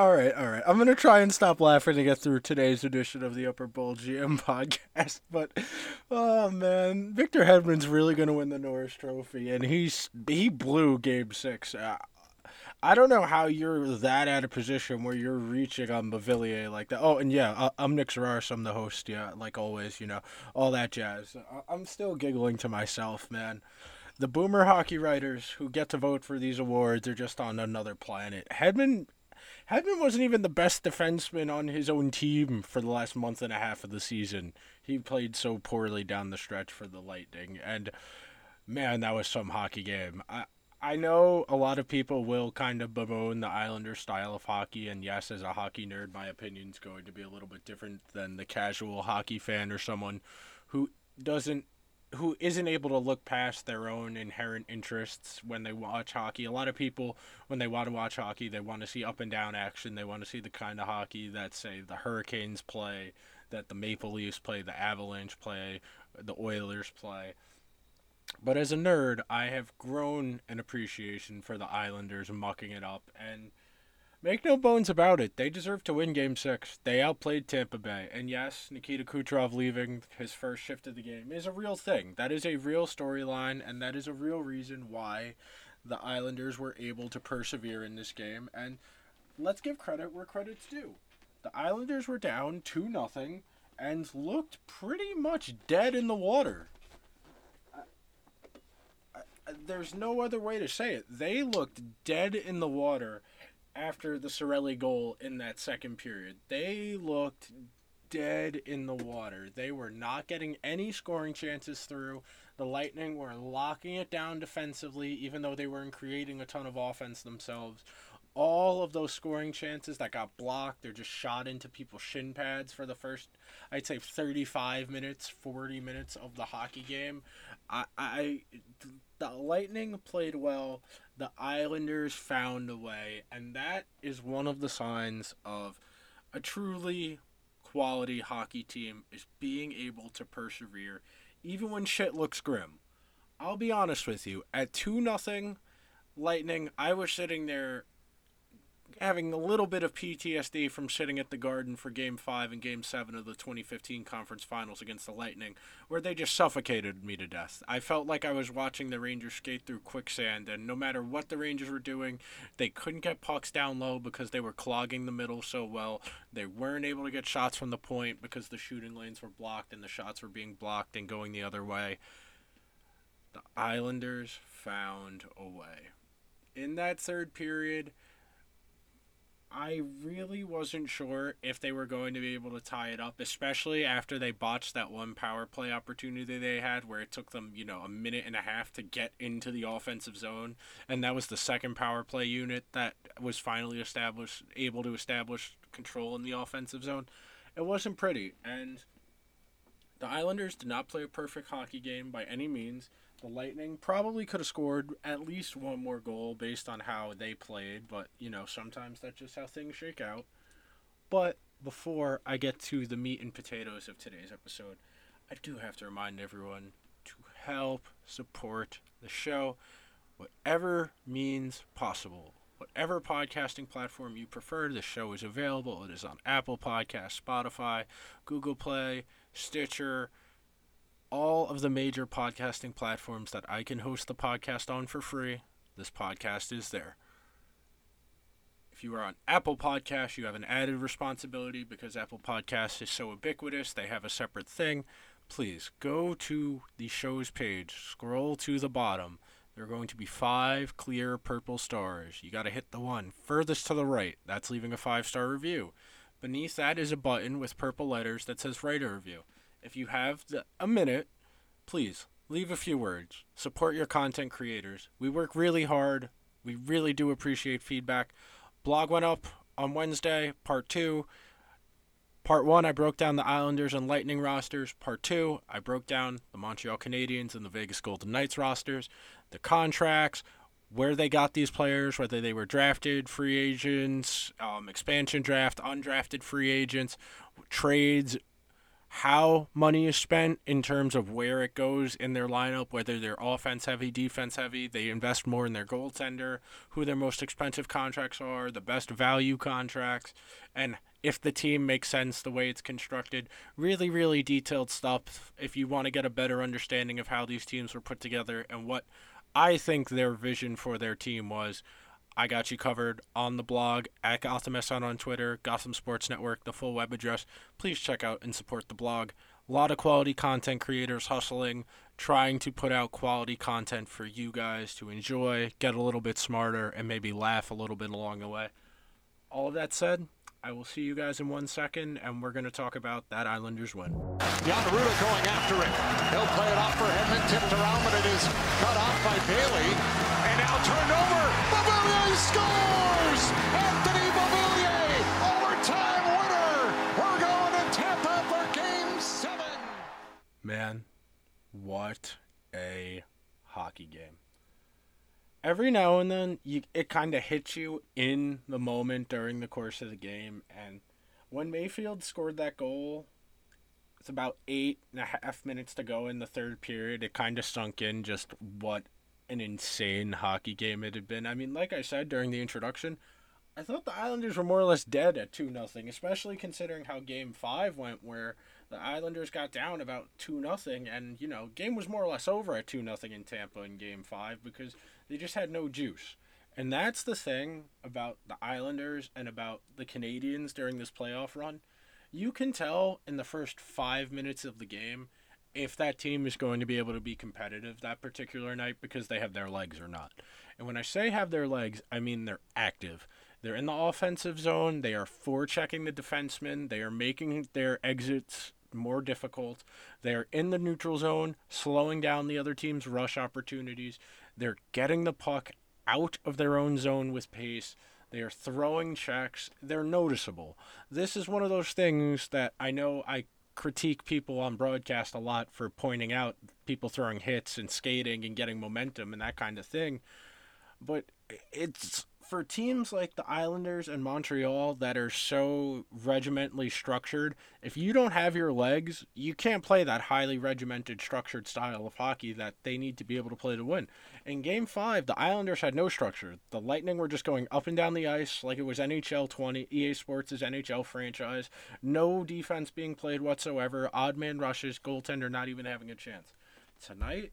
All right, all right. I'm gonna try and stop laughing to get through today's edition of the Upper Bowl GM podcast. But oh man, Victor Hedman's really gonna win the Norris Trophy, and he's he blew Game Six. Uh, I don't know how you're that out of position where you're reaching on Beauvillier like that. Oh, and yeah, I, I'm Nick Zararis. I'm the host. Yeah, like always, you know, all that jazz. I'm still giggling to myself, man. The boomer hockey writers who get to vote for these awards are just on another planet. Hedman Hedman wasn't even the best defenseman on his own team for the last month and a half of the season. He played so poorly down the stretch for the Lightning, and man, that was some hockey game. I I know a lot of people will kind of bemoan the Islander style of hockey, and yes, as a hockey nerd, my opinion is going to be a little bit different than the casual hockey fan or someone who doesn't who isn't able to look past their own inherent interests when they watch hockey. A lot of people, when they want to watch hockey, they want to see up and down action. They want to see the kind of hockey that, say, the Hurricanes play, that the Maple Leafs play, the Avalanche play, the Oilers play. But as a nerd, I have grown an appreciation for the Islanders mucking it up. And make no bones about it, they deserve to win Game 6. They outplayed Tampa Bay. And yes, Nikita Kucherov leaving his first shift of the game is a real thing. That is a real storyline, and that is a real reason why the Islanders were able to persevere in this game. And let's give credit where credit's due. The Islanders were down 2 nothing and looked pretty much dead in the water there's no other way to say it. They looked dead in the water after the Cirelli goal in that second period. They looked dead in the water. They were not getting any scoring chances through. The Lightning were locking it down defensively, even though they weren't creating a ton of offense themselves. All of those scoring chances that got blocked, they're just shot into people's shin pads for the first, I'd say, 35 minutes, 40 minutes of the hockey game. I, I the Lightning played well. The Islanders found a way, and that is one of the signs of a truly quality hockey team is being able to persevere even when shit looks grim. I'll be honest with you, at 2 nothing Lightning, I was sitting there having a little bit of PTSD from sitting at the Garden for Game 5 and Game 7 of the 2015 Conference Finals against the Lightning, where they just suffocated me to death. I felt like I was watching the Rangers skate through quicksand, and no matter what the Rangers were doing, they couldn't get pucks down low because they were clogging the middle so well. They weren't able to get shots from the point because the shooting lanes were blocked and the shots were being blocked and going the other way. The Islanders found a way. In that third period, I really wasn't sure if they were going to be able to tie it up, especially after they botched that one power play opportunity they had where it took them, you know, a minute and a half to get into the offensive zone. And that was the second power play unit that was finally established, able to establish control in the offensive zone. It wasn't pretty. And the Islanders did not play a perfect hockey game by any means. The Lightning probably could have scored at least one more goal based on how they played, but you know, sometimes that's just how things shake out. But before I get to the meat and potatoes of today's episode, I do have to remind everyone to help support the show, whatever means possible. Whatever podcasting platform you prefer, the show is available. It is on Apple Podcast, Spotify, Google Play, Stitcher, all of the major podcasting platforms that I can host the podcast on for free. This podcast is there. If you are on Apple Podcasts, you have an added responsibility because Apple Podcasts is so ubiquitous, they have a separate thing. Please go to the show's page, scroll to the bottom. There are going to be five clear purple stars. You got to hit the one furthest to the right. That's leaving a five star review. Beneath that is a button with purple letters that says write a review if you have the, a minute, please leave a few words. Support your content creators. We work really hard. We really do appreciate feedback. Blog went up on Wednesday, part two. Part one, I broke down the Islanders and Lightning rosters. Part two, I broke down the Montreal Canadiens and the Vegas Golden Knights rosters, the contracts, where they got these players, whether they were drafted, free agents, um, expansion draft, undrafted free agents, trades, how money is spent in terms of where it goes in their lineup, whether they're offense heavy, defense heavy. They invest more in their goaltender, who their most expensive contracts are, the best value contracts, and if the team makes sense the way it's constructed. Really, really detailed stuff if you want to get a better understanding of how these teams were put together and what I think their vision for their team was. I got you covered on the blog at Gotham SN on Twitter, Gotham Sports Network, the full web address. Please check out and support the blog. A lot of quality content creators hustling, trying to put out quality content for you guys to enjoy, get a little bit smarter, and maybe laugh a little bit along the way. All of that said, I will see you guys in one second, and we're going to talk about that Islanders win. Rutta going after it. He'll play it off for Hedman, tipped around, but it is cut off by Bailey. And now turned over. Beauvillier scores! Anthony Beauvillier, overtime winner. We're going to Tampa for game seven. Man, what a hockey game every now and then you it kind of hits you in the moment during the course of the game and when mayfield scored that goal it's about eight and a half minutes to go in the third period it kind of sunk in just what an insane hockey game it had been i mean like i said during the introduction i thought the islanders were more or less dead at 2 nothing especially considering how game five went where the Islanders got down about two nothing, and you know, game was more or less over at two nothing in Tampa in Game Five because they just had no juice. And that's the thing about the Islanders and about the Canadiens during this playoff run. You can tell in the first five minutes of the game if that team is going to be able to be competitive that particular night because they have their legs or not. And when I say have their legs, I mean they're active. They're in the offensive zone. They are forechecking the defensemen. They are making their exits more difficult. They're in the neutral zone, slowing down the other team's rush opportunities. They're getting the puck out of their own zone with pace. They are throwing checks. They're noticeable. This is one of those things that I know I critique people on broadcast a lot for pointing out people throwing hits and skating and getting momentum and that kind of thing. But it's for teams like the Islanders and Montreal that are so regimentally structured, if you don't have your legs, you can't play that highly regimented, structured style of hockey that they need to be able to play to win. In game five, the Islanders had no structure. The Lightning were just going up and down the ice like it was NHL 20, EA Sports' NHL franchise. No defense being played whatsoever, odd man rushes, goaltender not even having a chance. Tonight,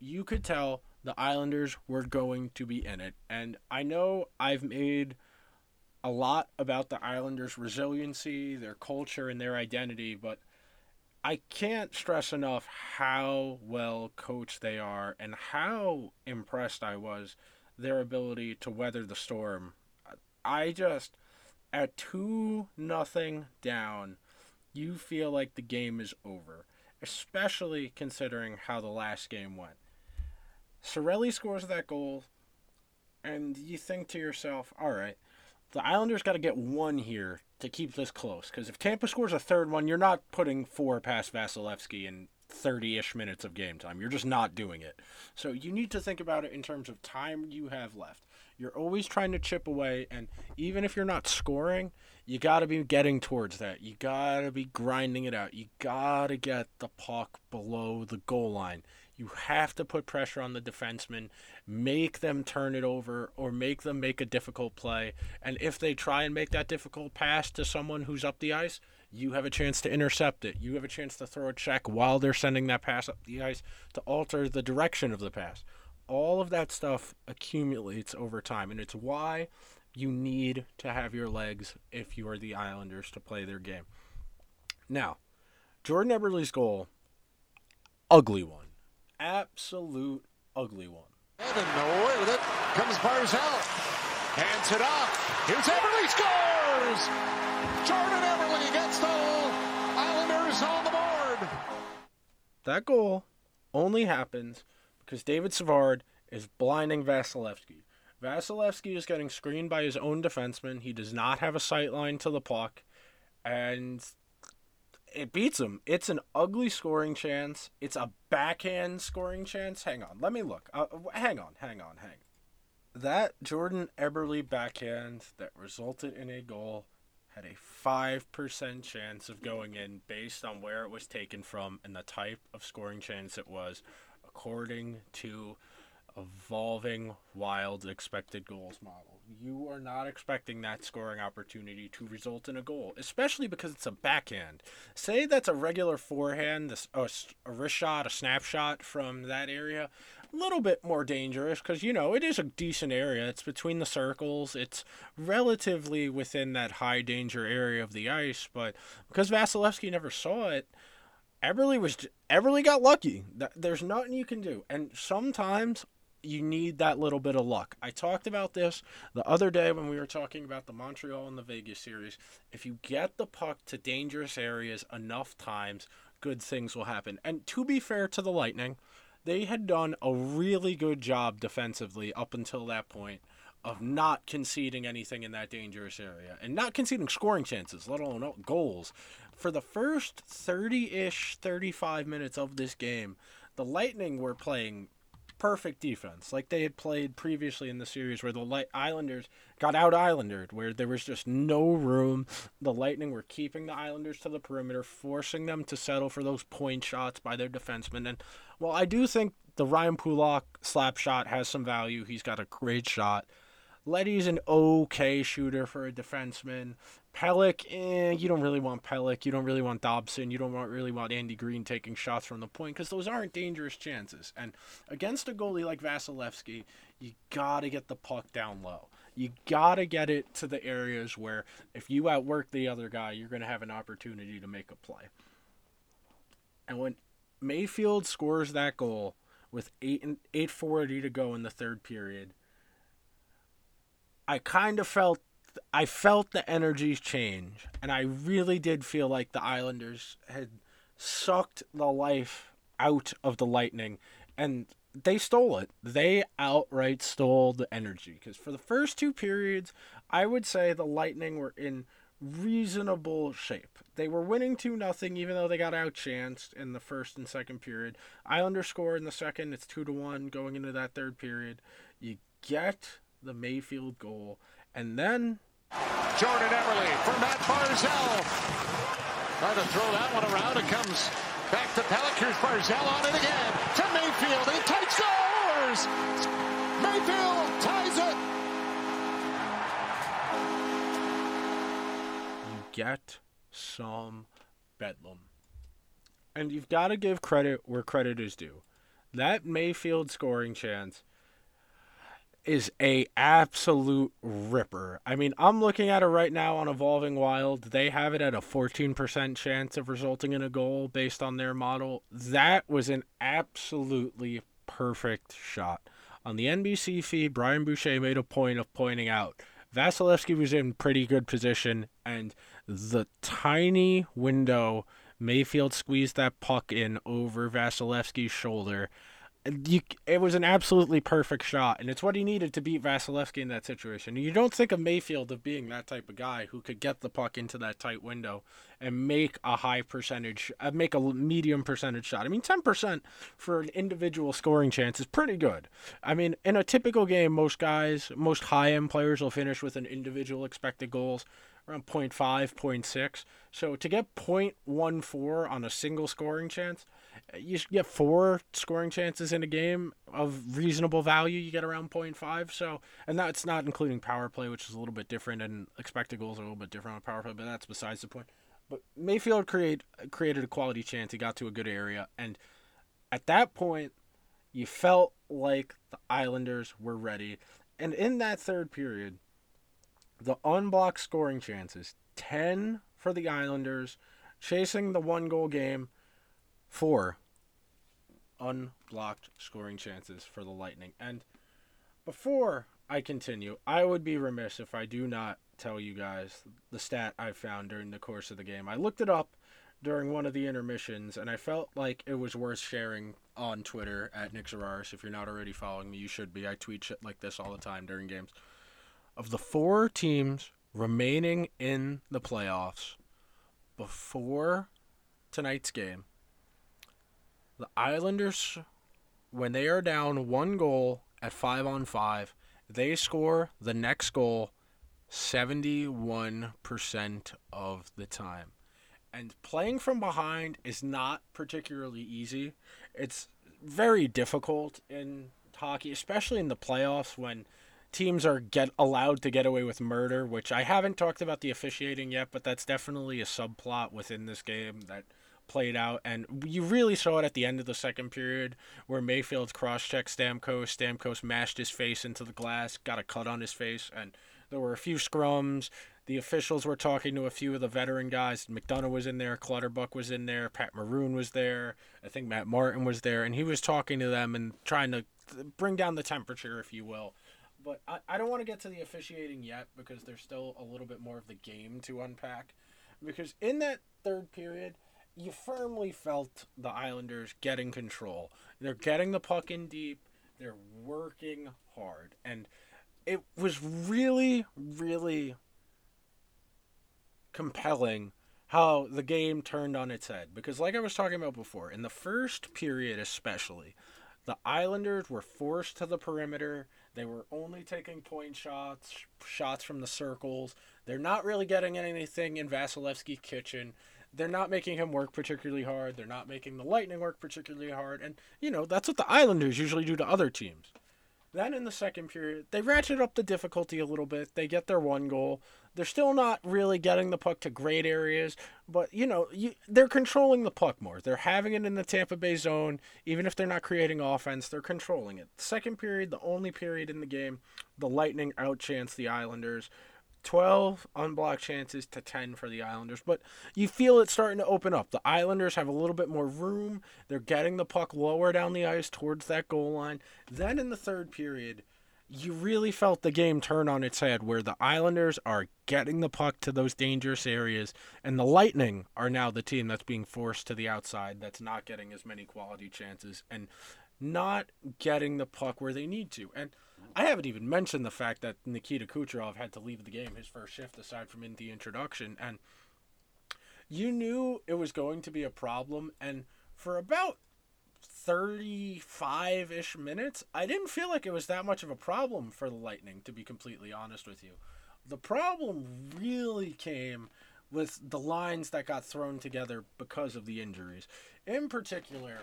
you could tell the Islanders were going to be in it. And I know I've made a lot about the Islanders' resiliency, their culture, and their identity, but I can't stress enough how well coached they are and how impressed I was their ability to weather the storm. I just at 2 nothing down, you feel like the game is over, especially considering how the last game went. Cirelli scores that goal, and you think to yourself, all right, the Islanders got to get one here to keep this close. Because if Tampa scores a third one, you're not putting four past Vasilevskiy in 30 ish minutes of game time. You're just not doing it. So you need to think about it in terms of time you have left. You're always trying to chip away, and even if you're not scoring, you got to be getting towards that. You got to be grinding it out. You got to get the puck below the goal line. You have to put pressure on the defensemen, make them turn it over, or make them make a difficult play. And if they try and make that difficult pass to someone who's up the ice, you have a chance to intercept it. You have a chance to throw a check while they're sending that pass up the ice to alter the direction of the pass. All of that stuff accumulates over time, and it's why you need to have your legs if you are the Islanders to play their game. Now, Jordan Eberle's goal, ugly one absolute ugly one. Evan away with it comes Barzal. Hands it off. Here's Eberle scores! Jordan Eberle gets the Islanders on the board. That goal only happens because David Savard is blinding Vasilevskiy. Vasilevskiy is getting screened by his own defenseman. He does not have a sight line to the puck. And it beats him. It's an ugly scoring chance. It's a backhand scoring chance. Hang on, let me look. Uh, hang on, hang on, hang. That Jordan Eberle backhand that resulted in a goal had a 5% chance of going in based on where it was taken from and the type of scoring chance it was, according to evolving wild expected goals model. You are not expecting that scoring opportunity to result in a goal, especially because it's a backhand. Say that's a regular forehand, a, a wrist shot, a snapshot from that area a little bit more dangerous because you know it is a decent area. It's between the circles. It's relatively within that high danger area of the ice, but because Vasilevskiy never saw it, Eberle was Eberle got lucky. There's nothing you can do, and sometimes you need that little bit of luck. I talked about this the other day when we were talking about the Montreal and the Vegas series. If you get the puck to dangerous areas enough times, good things will happen. And to be fair to the Lightning, they had done a really good job defensively up until that point of not conceding anything in that dangerous area and not conceding scoring chances, let alone goals. For the first 30 ish, 35 minutes of this game, the Lightning were playing perfect defense, like they had played previously in the series, where the Light Islanders got out Islandered, where there was just no room. The Lightning were keeping the Islanders to the perimeter, forcing them to settle for those point shots by their defensemen. And well, I do think the Ryan Pulock slap shot has some value. He's got a great shot. Leddy's an okay shooter for a defenseman. Pelech, eh, you don't really want Pelech. You don't really want Dobson. You don't want, really want Andy Greene taking shots from the point because those aren't dangerous chances. And against a goalie like Vasilevskiy, you got to get the puck down low. You got to get it to the areas where if you outwork the other guy, you're going to have an opportunity to make a play. And when Mayfield scores that goal with 8 and 840 to go in the third period, I kind of felt I felt the energies change, and I really did feel like the Islanders had sucked the life out of the Lightning, and they stole it. They outright stole the energy because for the first two periods, I would say the Lightning were in reasonable shape. They were winning 2 nothing even though they got outchanced in the first and second period. Islanders score in the second, it's 2 to 1 going into that third period. You get the Mayfield goal and then Jordan Eberle for Matt Barzal. Try to throw that one around. It comes back to Pelechers. Barzal on it again. To Mayfield. He tight scores. Mayfield ties it. You get some bedlam. And you've got to give credit where credit is due. That Mayfield scoring chance is a absolute ripper. I mean, I'm looking at it right now on Evolving Wild. They have it at a 14% chance of resulting in a goal based on their model. That was an absolutely perfect shot. On the NBC feed, Brian Boucher made a point of pointing out Vasilevskiy was in pretty good position, and the tiny window Mayfield squeezed that puck in over Vasilevskiy's shoulder you, it was an absolutely perfect shot, and it's what he needed to beat Vasilevskiy in that situation. You don't think of Mayfield of being that type of guy who could get the puck into that tight window and make a high percentage, uh, make a medium percentage shot. I mean, ten percent for an individual scoring chance is pretty good. I mean, in a typical game, most guys, most high end players will finish with an individual expected goals around 0.5, 0.6. So to get 0.14 on a single scoring chance you get four scoring chances in a game of reasonable value. You get around 0.5. So, and that's not including power play, which is a little bit different, and expected goals are a little bit different on power play. But that's besides the point. But Mayfield create created a quality chance. He got to a good area, and at that point, you felt like the Islanders were ready. And in that third period, the unblocked scoring chances 10 for the Islanders, chasing the one goal game four unblocked scoring chances for the Lightning. And before I continue, I would be remiss if I do not tell you guys the stat I found during the course of the game. I looked it up during one of the intermissions, and I felt like it was worth sharing on Twitter at Nick Zararis. If you're not already following me, you should be. I tweet shit like this all the time during games. Of the four teams remaining in the playoffs before tonight's game, the Islanders, when they are down one goal at five on five, they score the next goal 71% of the time. And playing from behind is not particularly easy. It's very difficult in hockey, especially in the playoffs when teams are get allowed to get away with murder, which I haven't talked about the officiating yet, but that's definitely a subplot within this game that played out and you really saw it at the end of the second period where Mayfield cross-checked Stamkos, Stamkos mashed his face into the glass, got a cut on his face and there were a few scrums. The officials were talking to a few of the veteran guys. McDonagh was in there, Clutterbuck was in there, Pat Maroon was there. I think Matt Martin was there, and he was talking to them and trying to bring down the temperature, if you will. But I, I don't want to get to the officiating yet because there's still a little bit more of the game to unpack. Because in that third period, you firmly felt the Islanders getting control. They're getting the puck in deep. They're working hard. And it was really, really compelling how the game turned on its head. Because, like I was talking about before, in the first period especially, the Islanders were forced to the perimeter. They were only taking point shots, shots from the circles. They're not really getting anything in Vasilevskiy's kitchen. They're not making him work particularly hard. They're not making the Lightning work particularly hard. And, you know, that's what the Islanders usually do to other teams. Then in the second period, they ratchet up the difficulty a little bit. They get their one goal. They're still not really getting the puck to great areas, but you know, you, they're controlling the puck more. They're having it in the Tampa Bay zone, even if they're not creating offense. They're controlling it. Second period, the only period in the game, the Lightning outchance the Islanders. 12 unblocked chances to 10 for the Islanders. But you feel it starting to open up. The Islanders have a little bit more room. They're getting the puck lower down the ice towards that goal line. Then in the third period, you really felt the game turn on its head where the Islanders are getting the puck to those dangerous areas and the Lightning are now the team that's being forced to the outside that's not getting as many quality chances and not getting the puck where they need to. And I haven't even mentioned the fact that Nikita Kucherov had to leave the game his first shift aside from in the introduction and you knew it was going to be a problem and for about 35-ish minutes I didn't feel like it was that much of a problem for the Lightning to be completely honest with you. The problem really came with the lines that got thrown together because of the injuries. In particular,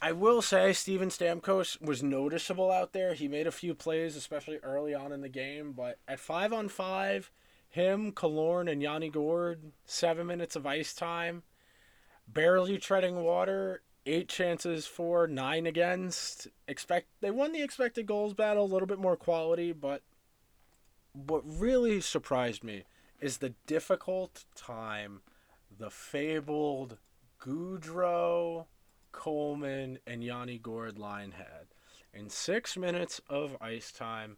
I will say Steven Stamkos was noticeable out there. He made a few plays, especially early on in the game, but at five on five, him, Killorn, and Yanni Gourde, seven minutes of ice time, barely treading water, eight chances for, nine against. Expect they won the expected goals battle, a little bit more quality, but what really surprised me is the difficult time the fabled Goodrow Coleman, and Yanni Gourde line had. In six minutes of ice time,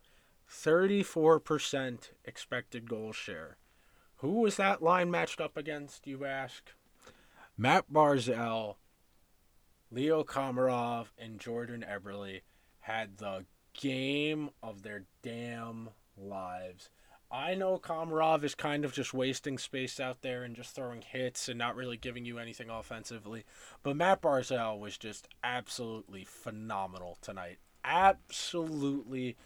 34% expected goal share. Who was that line matched up against, you ask? Matt Barzal, Leo Komarov, and Jordan Eberle had the game of their damn lives. I know Komarov is kind of just wasting space out there and just throwing hits and not really giving you anything offensively. But Matt Barzal was just absolutely phenomenal tonight. Absolutely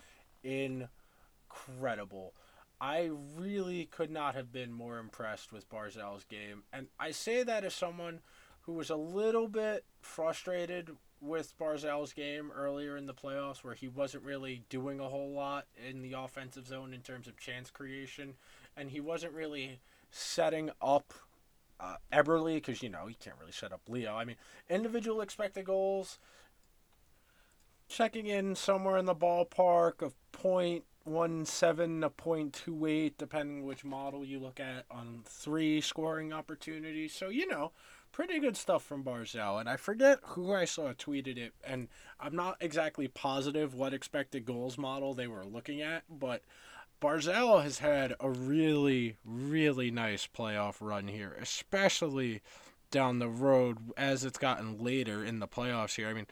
incredible. I really could not have been more impressed with Barzal's game. And I say that as someone who was a little bit frustrated with Barzal's game earlier in the playoffs, where he wasn't really doing a whole lot in the offensive zone in terms of chance creation, and he wasn't really setting up uh, Eberle because you know he can't really set up Leo. I mean, individual expected goals, checking in somewhere in the ballpark of point one seven to point two eight, depending which model you look at on three scoring opportunities. So you know pretty good stuff from Barzal. And I forget who I saw tweeted it, and I'm not exactly positive what expected goals model they were looking at, but Barzal has had a really, really nice playoff run here, especially down the road as it's gotten later in the playoffs here. I mean,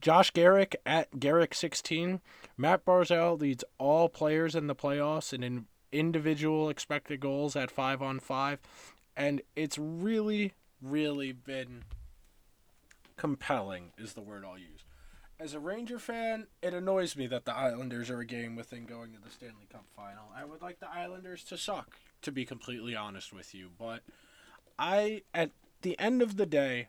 Josh Garrick at Garrick16. Matt Barzal leads all players in the playoffs in individual expected goals at 5 on 5. And it's really, really been compelling, is the word I'll use. as a Ranger fan, it annoys me that the Islanders are a game within going to the Stanley Cup final. I would like the Islanders to suck, to be completely honest with you. But I, at the end of the day,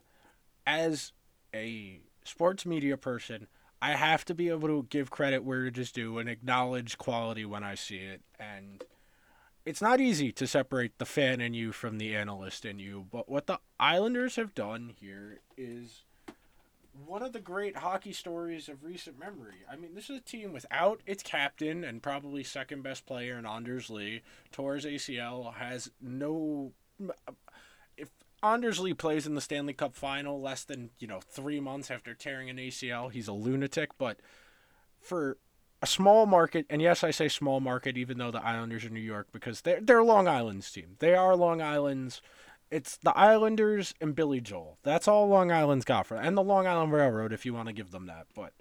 as a sports media person, I have to be able to give credit where it is due and acknowledge quality when I see it. And it's not easy to separate the fan in you from the analyst in you. But what the Islanders have done here is one of the great hockey stories of recent memory. I mean, this is a team without its captain and probably second best player in Anders Lee. Torres ACL has no. If Anders Lee plays in the Stanley Cup final less than, you know, three months after tearing an ACL, he's a lunatic. But for a small market, and yes, I say small market, even though the Islanders are New York, because they're, they're Long Island's team. They are Long Island's it's the Islanders and Billy Joel. That's all Long Island's got for and the Long Island Railroad if you want to give them that. But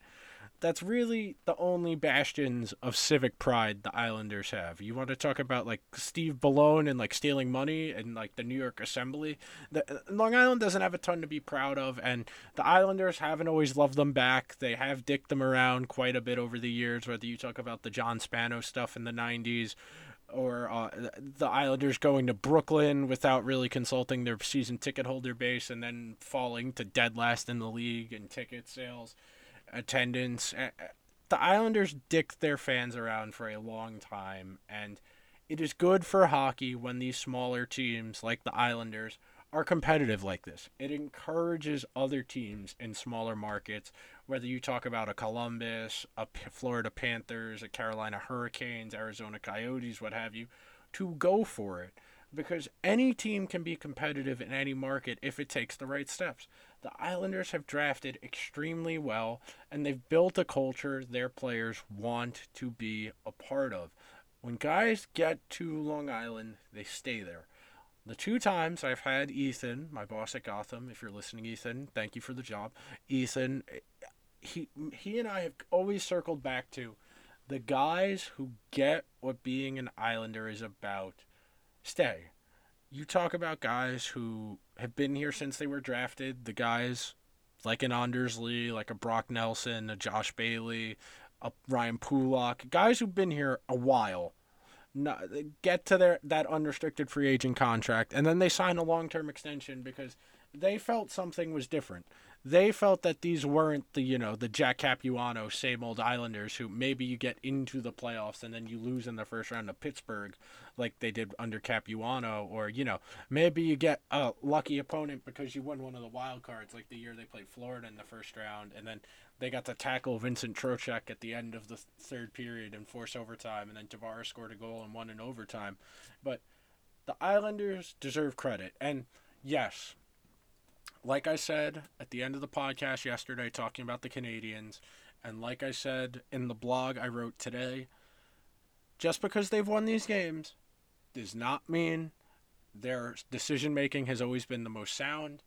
that's really the only bastions of civic pride the Islanders have. You want to talk about like Steve Bellone and like stealing money and like the New York Assembly. The, Long Island doesn't have a ton to be proud of, and the Islanders haven't always loved them back. They have dicked them around quite a bit over the years. Whether you talk about the John Spano stuff in the '90s or uh, the Islanders going to Brooklyn without really consulting their season ticket holder base and then falling to dead last in the league in ticket sales, attendance. The Islanders dick their fans around for a long time, and it is good for hockey when these smaller teams like the Islanders are competitive like this. It encourages other teams in smaller markets, whether you talk about a Columbus, a Florida Panthers, a Carolina Hurricanes, Arizona Coyotes, what have you, to go for it. Because any team can be competitive in any market if it takes the right steps. The Islanders have drafted extremely well, and they've built a culture their players want to be a part of. When guys get to Long Island, they stay there the two times I've had Ethan, my boss at Gotham, if you're listening, Ethan, thank you for the job. Ethan, he he and I have always circled back to the guys who get what being an Islander is about. Stay. You talk about guys who have been here since they were drafted. The guys like an Anders Lee, like a Brock Nelson, a Josh Bailey, a Ryan Pulock, guys who've been here a while not, get to their that unrestricted free agent contract, and then they sign a long term extension because they felt something was different. They felt that these weren't the you know the Jack Capuano same old Islanders who maybe you get into the playoffs and then you lose in the first round of Pittsburgh, like they did under Capuano, or you know maybe you get a lucky opponent because you won one of the wild cards, like the year they played Florida in the first round, and then they got to tackle Vincent Trocheck at the end of the third period and force overtime, and then Tavares scored a goal and won in overtime. But the Islanders deserve credit, and yes, like I said at the end of the podcast yesterday, talking about the Canadiens, and like I said in the blog I wrote today, just because they've won these games does not mean their decision making has always been the most sound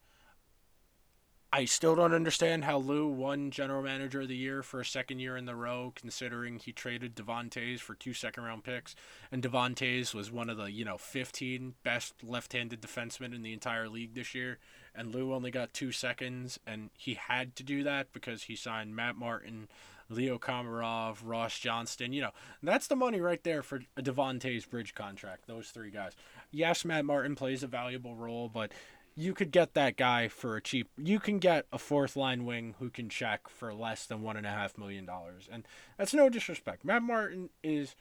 I still don't understand how Lou won General Manager of the Year for a second year in the row, considering he traded Devon Toews for two second round picks, and Devon Toews was one of the you know 15 best left-handed defensemen in the entire league this year, and Lou only got two seconds, and he had to do that because he signed Matt Martin, Leo Komarov, Ross Johnston. You know that's the money right there for a Devon Toews bridge contract. Those three guys. Yes, Matt Martin plays a valuable role, but you could get that guy for a cheap. You can get a fourth line wing who can check for less than one and a half million dollars, and that's no disrespect. Matt Martin is.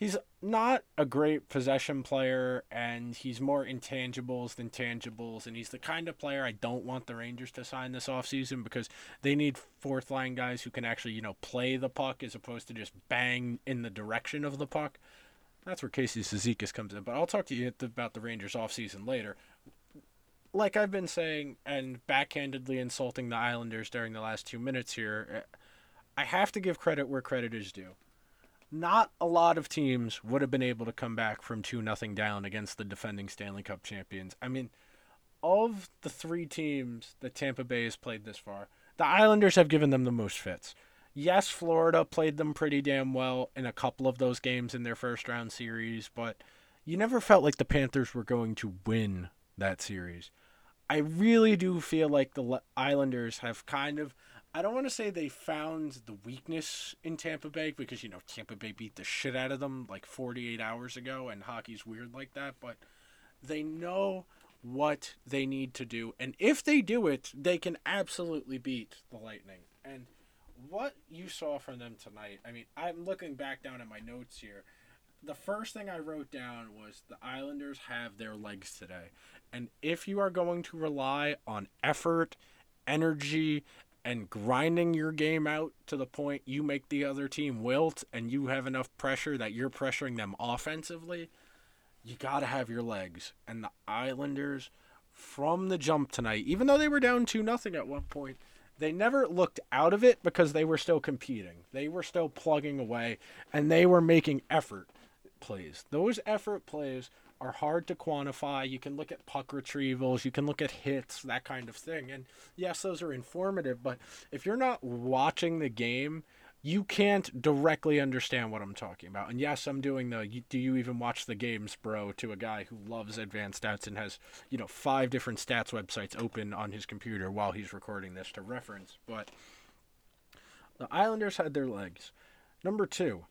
He's not a great possession player, and he's more intangibles than tangibles. And he's the kind of player I don't want the Rangers to sign this offseason because they need fourth line guys who can actually, you know, play the puck as opposed to just bang in the direction of the puck. That's where Casey Cizikas comes in. But I'll talk to you about the Rangers offseason later like I've been saying and backhandedly insulting the Islanders during the last two minutes here, I have to give credit where credit is due. Not a lot of teams would have been able to come back from 2 nothing down against the defending Stanley Cup champions. I mean, of the three teams that Tampa Bay has played this far, the Islanders have given them the most fits. Yes, Florida played them pretty damn well in a couple of those games in their first round series, but you never felt like the Panthers were going to win that series. I really do feel like the Islanders have kind of. I don't want to say they found the weakness in Tampa Bay because you know Tampa Bay beat the shit out of them like 48 hours ago and hockey's weird like that, but they know what they need to do and if they do it, they can absolutely beat the Lightning. And what you saw from them tonight, I mean, I'm looking back down at my notes here. The first thing I wrote down was the Islanders have their legs today. And if you are going to rely on effort, energy, and grinding your game out to the point you make the other team wilt and you have enough pressure that you're pressuring them offensively, you got to have your legs. And the Islanders, from the jump tonight, even though they were down 2 nothing at one point, they never looked out of it because they were still competing. They were still plugging away and they were making effort plays. Those effort plays are hard to quantify. You can look at puck retrievals, you can look at hits, that kind of thing. And yes, those are informative, but if you're not watching the game, you can't directly understand what I'm talking about. And yes, I'm doing the do you even watch the games, bro, to a guy who loves advanced stats and has, you know, five different stats websites open on his computer while he's recording this to reference. But the Islanders had their legs. Number two,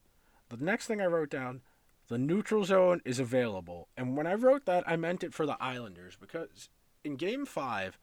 the next thing I wrote down the neutral zone is available. And when I wrote that, I meant it for the Islanders because in game five,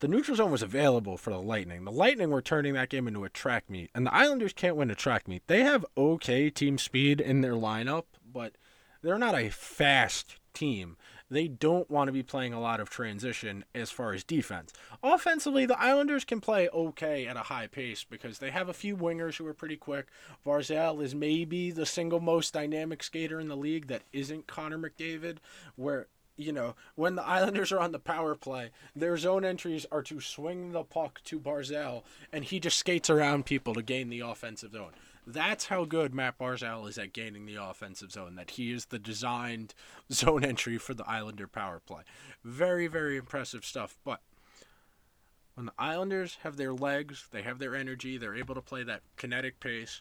the neutral zone was available for the Lightning. The Lightning were turning that game into a track meet, and the Islanders can't win a track meet. They have okay team speed in their lineup, but they're not a fast team they don't want to be playing a lot of transition as far as defense. Offensively, the Islanders can play okay at a high pace because they have a few wingers who are pretty quick. Barzal is maybe the single most dynamic skater in the league that isn't Connor McDavid, where you know, when the Islanders are on the power play, their zone entries are to swing the puck to Barzal, and he just skates around people to gain the offensive zone. That's how good Matt Barzal is at gaining the offensive zone, that he is the designed zone entry for the Islander power play. Very, very impressive stuff. But when the Islanders have their legs, they have their energy, they're able to play that kinetic pace,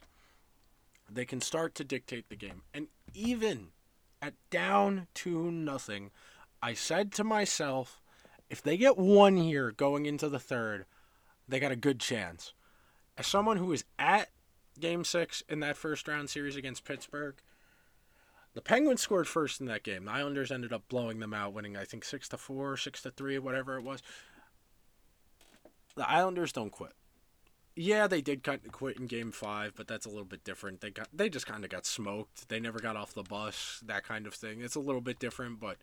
they can start to dictate the game. And even at down to nothing, I said to myself, if they get one here going into the third, they got a good chance. As someone who is at game six in that first round series against Pittsburgh. The Penguins scored first in that game. The Islanders ended up blowing them out, winning I think six to four, six to three, whatever it was. The Islanders don't quit. Yeah, they did kind of quit in Game Five, but that's a little bit different. They got they just kind of got smoked. They never got off the bus, that kind of thing. It's a little bit different, but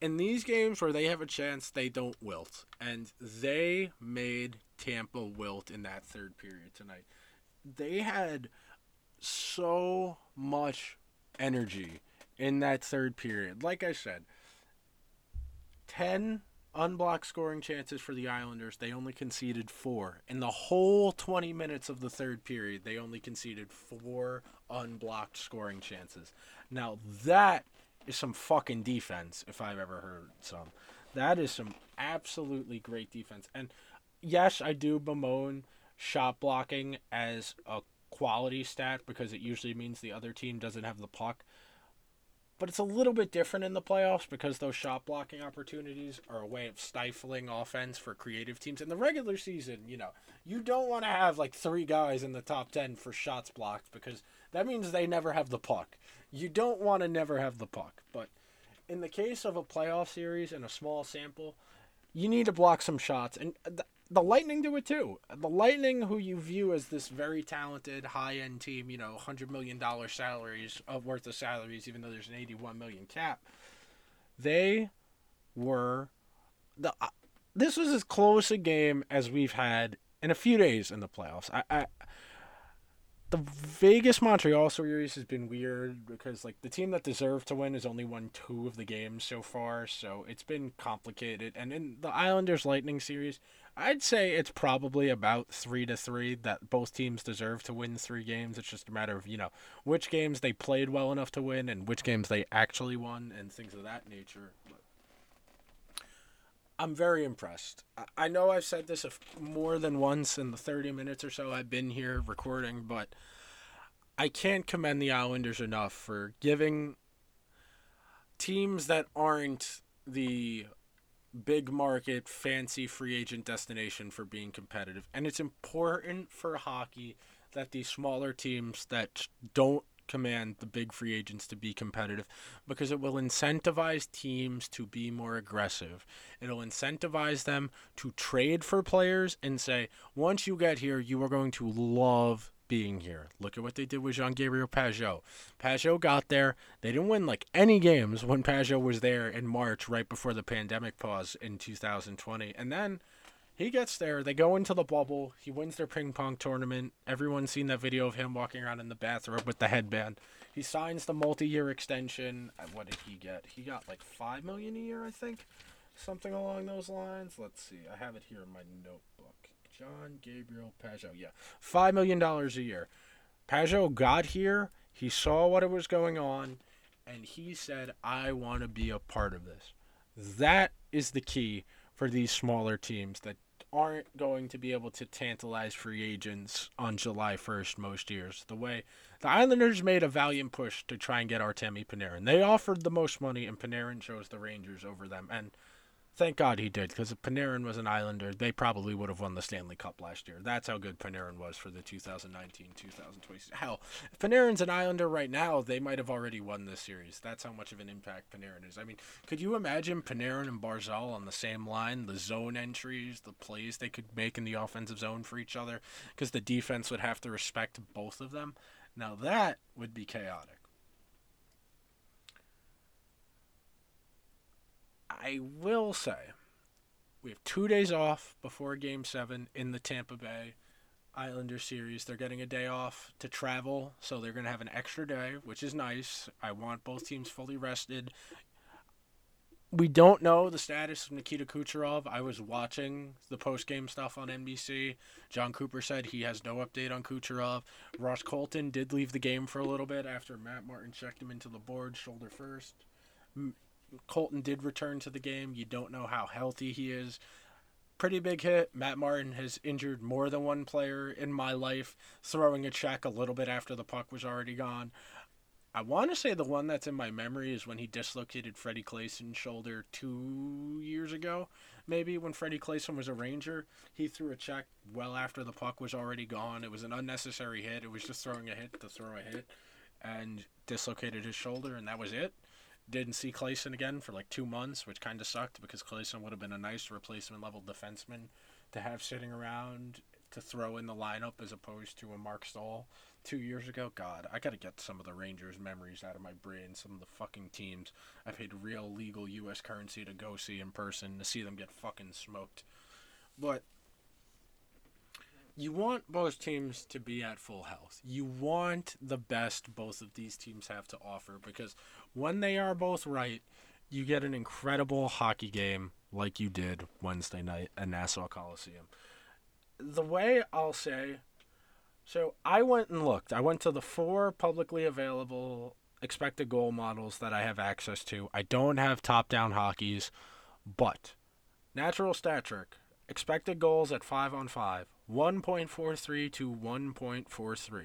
in these games where they have a chance, they don't wilt, and they made Tampa wilt in that third period tonight they had so much energy in that third period. Like I said, 10 unblocked scoring chances for the Islanders. They only conceded four. In the whole 20 minutes of the third period, they only conceded four unblocked scoring chances. Now, that is some fucking defense, if I've ever heard some. That is some absolutely great defense. And yes, I do bemoan shot blocking as a quality stat because it usually means the other team doesn't have the puck. But it's a little bit different in the playoffs because those shot blocking opportunities are a way of stifling offense for creative teams. In the regular season, you know, you don't want to have like three guys in the top 10 for shots blocked because that means they never have the puck. You don't want to never have the puck. But in the case of a playoff series and a small sample, you need to block some shots. And the Lightning do it too. The Lightning, who you view as this very talented, high end team, you know, hundred million dollar salaries of worth of salaries, even though there's an eighty one million cap, they were the. Uh, this was as close a game as we've had in a few days in the playoffs. I, I the Vegas Montreal series has been weird because like the team that deserved to win has only won two of the games so far, so it's been complicated. And in the Islanders Lightning series, I'd say it's probably about three to three that both teams deserve to win three games. It's just a matter of you know which games they played well enough to win and which games they actually won and things of that nature. But I'm very impressed. I know I've said this more than once in the 30 minutes or so I've been here recording, but I can't commend the Islanders enough for giving teams that aren't the big market, fancy free agent destination for being competitive. And it's important for hockey that these smaller teams that don't command the big free agents to be competitive because it will incentivize teams to be more aggressive. It'll incentivize them to trade for players and say, once you get here, you are going to love being here. Look at what they did with Jean Gabriel Pageau. Pageau got there. They didn't win like any games when Pageau was there in March, right before the pandemic pause in 2020. And then he gets there. They go into the bubble. He wins their ping pong tournament. Everyone's seen that video of him walking around in the bathrobe with the headband. He signs the multi-year extension. What did he get? He got like five million a year, I think, something along those lines. Let's see. I have it here in my notebook. Jean Gabriel Pageau. Yeah, five million dollars a year. Pageau got here. He saw what was going on, and he said, "I want to be a part of this." That is the key for these smaller teams that aren't going to be able to tantalize free agents on July 1st most years. The way the Islanders made a valiant push to try and get Artemi Panarin. They offered the most money, and Panarin chose the Rangers over them. And Thank God he did, because if Panarin was an Islander, they probably would have won the Stanley Cup last year. That's how good Panarin was for the 2019-2020 Hell, if Panarin's an Islander right now, they might have already won this series. That's how much of an impact Panarin is. I mean, could you imagine Panarin and Barzal on the same line, the zone entries, the plays they could make in the offensive zone for each other, because the defense would have to respect both of them? Now that would be chaotic. I will say we have two days off before Game Seven in the Tampa Bay Islander series. They're getting a day off to travel, so they're going to have an extra day, which is nice. I want both teams fully rested. We don't know the status of Nikita Kucherov. I was watching the post game stuff on NBC. Jon Cooper said he has no update on Kucherov. Ross Colton did leave the game for a little bit after Matt Martin checked him into the board, shoulder first. Colton did return to the game. You don't know how healthy he is. Pretty big hit. Matt Martin has injured more than one player in my life, throwing a check a little bit after the puck was already gone. I want to say the one that's in my memory is when he dislocated Freddie Claesson's shoulder two years ago, maybe when Freddie Claesson was a Ranger. He threw a check well after the puck was already gone. It was an unnecessary hit. It was just throwing a hit to throw a hit, and dislocated his shoulder, and that was it didn't see Claesson again for like two months, which kind of sucked because Claesson would have been a nice replacement level defenseman to have sitting around to throw in the lineup as opposed to a Marc Staal two years ago. God, I gotta get some of the Rangers memories out of my brain. Some of the fucking teams I paid real legal U.S. currency to go see in person to see them get fucking smoked. But you want both teams to be at full health. You want the best both of these teams have to offer because when they are both right, you get an incredible hockey game like you did Wednesday night at Nassau Coliseum. The way I'll say, so I went and looked. I went to the four publicly available expected goal models that I have access to. I don't have TopDownHockey's, but natural stat trick expected goals at 5 on 5 1.43 to 1.43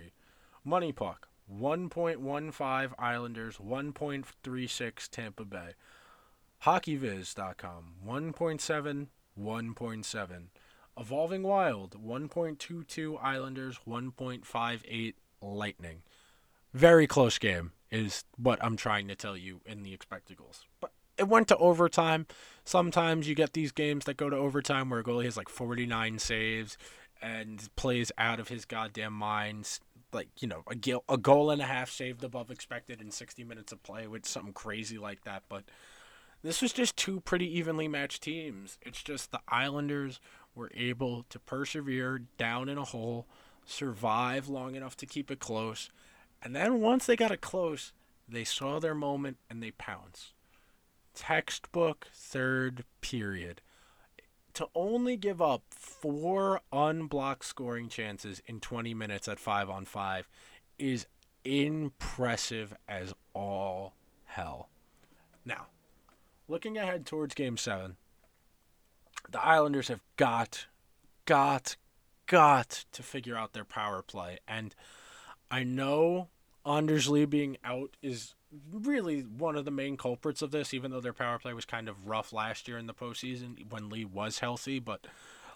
MoneyPuck 1.15 Islanders, 1.36 Tampa Bay. HockeyViz.com, 1.7, 1.7. Evolving Wild, 1.22 Islanders, 1.58 Lightning. Very close game is what I'm trying to tell you in the expected goals. But it went to overtime. Sometimes you get these games that go to overtime where a goalie has like 49 saves and plays out of his goddamn mind like you know a, a goal and a half saved above expected in 60 minutes of play with something crazy like that but this was just two pretty evenly matched teams. It's just the islanders were able to persevere down in a hole survive long enough to keep it close and then once they got it close they saw their moment and they pounced. Textbook third period to only give up four unblocked scoring chances in 20 minutes at 5 on 5 is impressive as all hell. Now, looking ahead towards game 7, the Islanders have got got got to figure out their power play and I know Anders Lee being out is really one of the main culprits of this, even though their power play was kind of rough last year in the postseason when Lee was healthy. But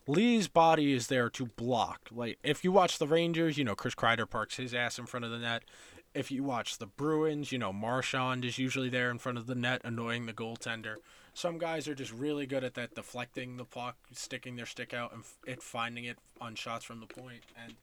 Lee's body is there to block. Like if you watch the Rangers, you know Chris Kreider parks his ass in front of the net. If you watch the Bruins, you know Marchand is usually there in front of the net, annoying the goaltender. Some guys are just really good at that, deflecting the puck, sticking their stick out, and it finding it on shots from the point. And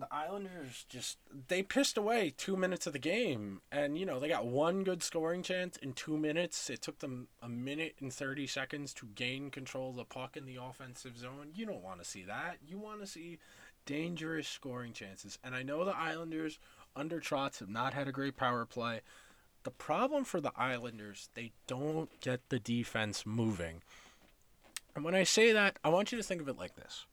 the Islanders just they pissed away two minutes of the game, and you know they got one good scoring chance in two minutes. It took them a minute and thirty seconds to gain control of the puck in the offensive zone. You don't want to see that. You want to see dangerous scoring chances. And I know the Islanders under Trotz have not had a great power play. The problem for the Islanders, they don't get the defense moving. And when I say that, I want you to think of it like this.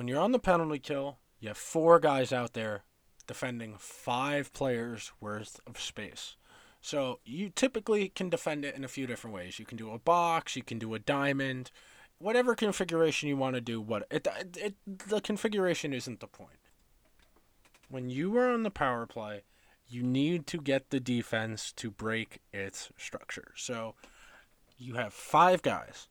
When you're on the penalty kill, you have four guys out there defending five players worth of space. So you typically can defend it in a few different ways. You can do a box, you can do a diamond, whatever configuration you want to do. What it, it, it the configuration isn't the point. When you are on the power play, you need to get the defense to break its structure. So you have five guys.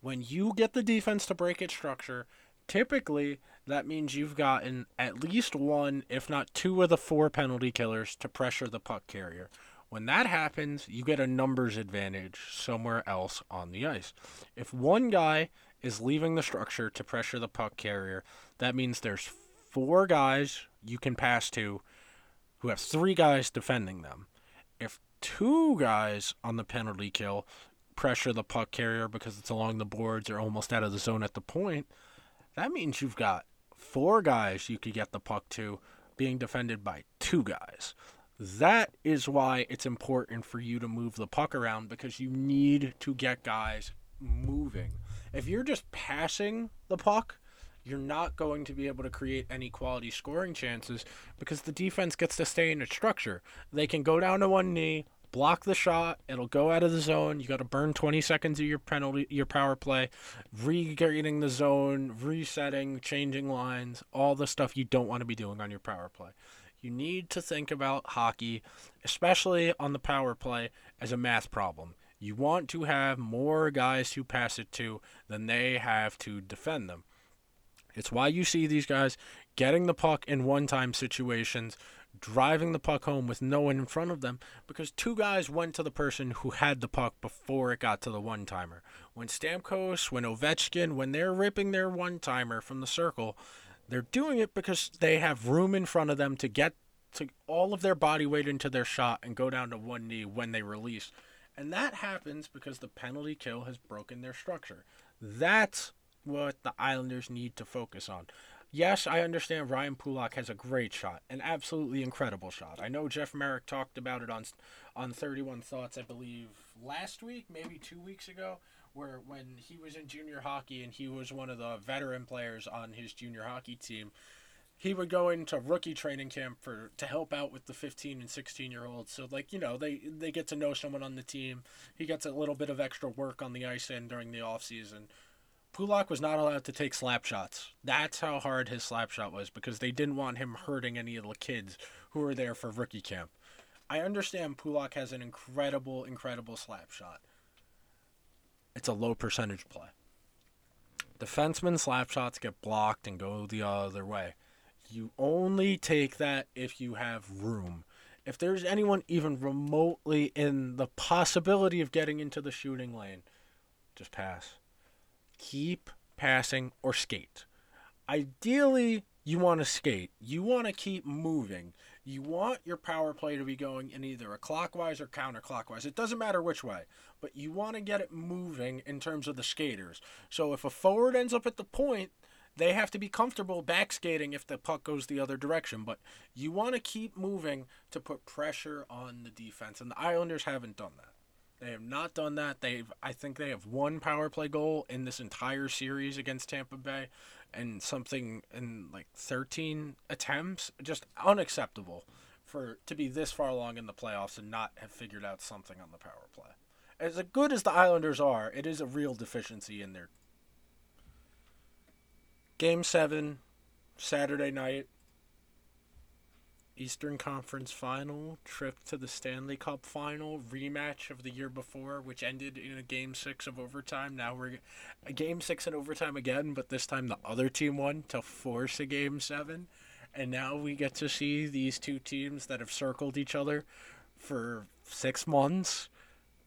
When you get the defense to break its structure, typically that means you've gotten at least one, if not two of the four penalty killers to pressure the puck carrier. When that happens, you get a numbers advantage somewhere else on the ice. If one guy is leaving the structure to pressure the puck carrier, that means there's four guys you can pass to who have three guys defending them. If two guys on the penalty kill pressure the puck carrier because it's along the boards or almost out of the zone at the point, that means you've got four guys you could get the puck to being defended by two guys. That is why it's important for you to move the puck around because you need to get guys moving. If you're just passing the puck, you're not going to be able to create any quality scoring chances because the defense gets to stay in its structure. They can go down to one knee, block the shot. It'll go out of the zone. You got to burn 20 seconds of your penalty, your power play, regaining the zone, resetting, changing lines, all the stuff you don't want to be doing on your power play. You need to think about hockey, especially on the power play, as a math problem. You want to have more guys to pass it to than they have to defend them. It's why you see these guys getting the puck in one time situations driving the puck home with no one in front of them because two guys went to the person who had the puck before it got to the one timer. When Stamkos, when Ovechkin, when they're ripping their one timer from the circle, they're doing it because they have room in front of them to get to all of their body weight into their shot and go down to one knee when they release. And that happens because the penalty kill has broken their structure. That's what the Islanders need to focus on yes, I understand Ryan Pulock has a great shot, an absolutely incredible shot. I know Jeff Marek talked about it on on 31 Thoughts, I believe, last week, maybe two weeks ago, where when he was in junior hockey and he was one of the veteran players on his junior hockey team, he would go into rookie training camp for to help out with the 15 and 16 year olds. So like you know they they get to know someone on the team. He gets a little bit of extra work on the ice end during the off season. Pulock was not allowed to take slap shots. That's how hard his slap shot was because they didn't want him hurting any of the kids who were there for rookie camp. I understand Pulock has an incredible, incredible slap shot. It's a low percentage play. Defenseman slap shots get blocked and go the other way. You only take that if you have room. If there's anyone even remotely in the possibility of getting into the shooting lane, just pass keep passing or skate. Ideally, you want to skate. You want to keep moving. You want your power play to be going in either a clockwise or counterclockwise. It doesn't matter which way, but you want to get it moving in terms of the skaters. So if a forward ends up at the point, they have to be comfortable back skating if the puck goes the other direction. But you want to keep moving to put pressure on the defense, and the Islanders haven't done that. They have not done that. They've I think they have one power play goal in this entire series against Tampa Bay and something in like 13 attempts. Just unacceptable for to be this far along in the playoffs and not have figured out something on the power play. As good as the Islanders are, it is a real deficiency in their Game 7 Saturday night, Eastern Conference Final, trip to the Stanley Cup Final, rematch of the year before, which ended in a Game Six of overtime. Now we're a Game Six in overtime again, but this time the other team won to force a Game Seven, and now we get to see these two teams that have circled each other for six months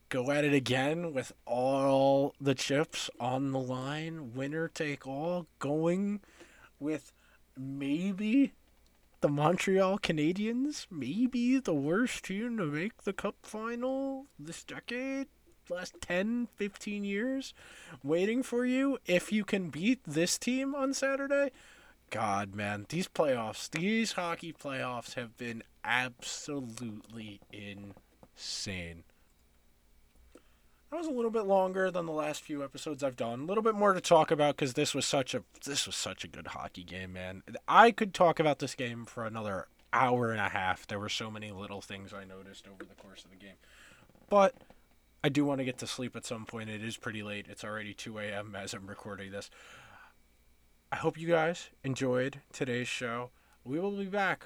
go at it again with all the chips on the line, winner take all, going with maybe the Montreal Canadiens, maybe the worst team to make the cup final this decade, last 10, 15 years, waiting for you if you can beat this team on Saturday. God, man, these playoffs, these hockey playoffs have been absolutely insane. That was a little bit longer than the last few episodes I've done. A little bit more to talk about because this was such a this was such a good hockey game, man. I could talk about this game for another hour and a half. There were so many little things I noticed over the course of the game, but I do want to get to sleep at some point. It is pretty late. It's already 2 a.m. as I'm recording this. I hope you guys enjoyed today's show. We will be back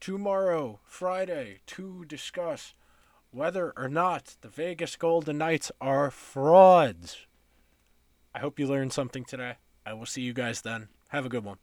tomorrow, Friday, to discuss whether or not the Vegas Golden Knights are frauds. I hope you learned something today. I will see you guys then. Have a good one.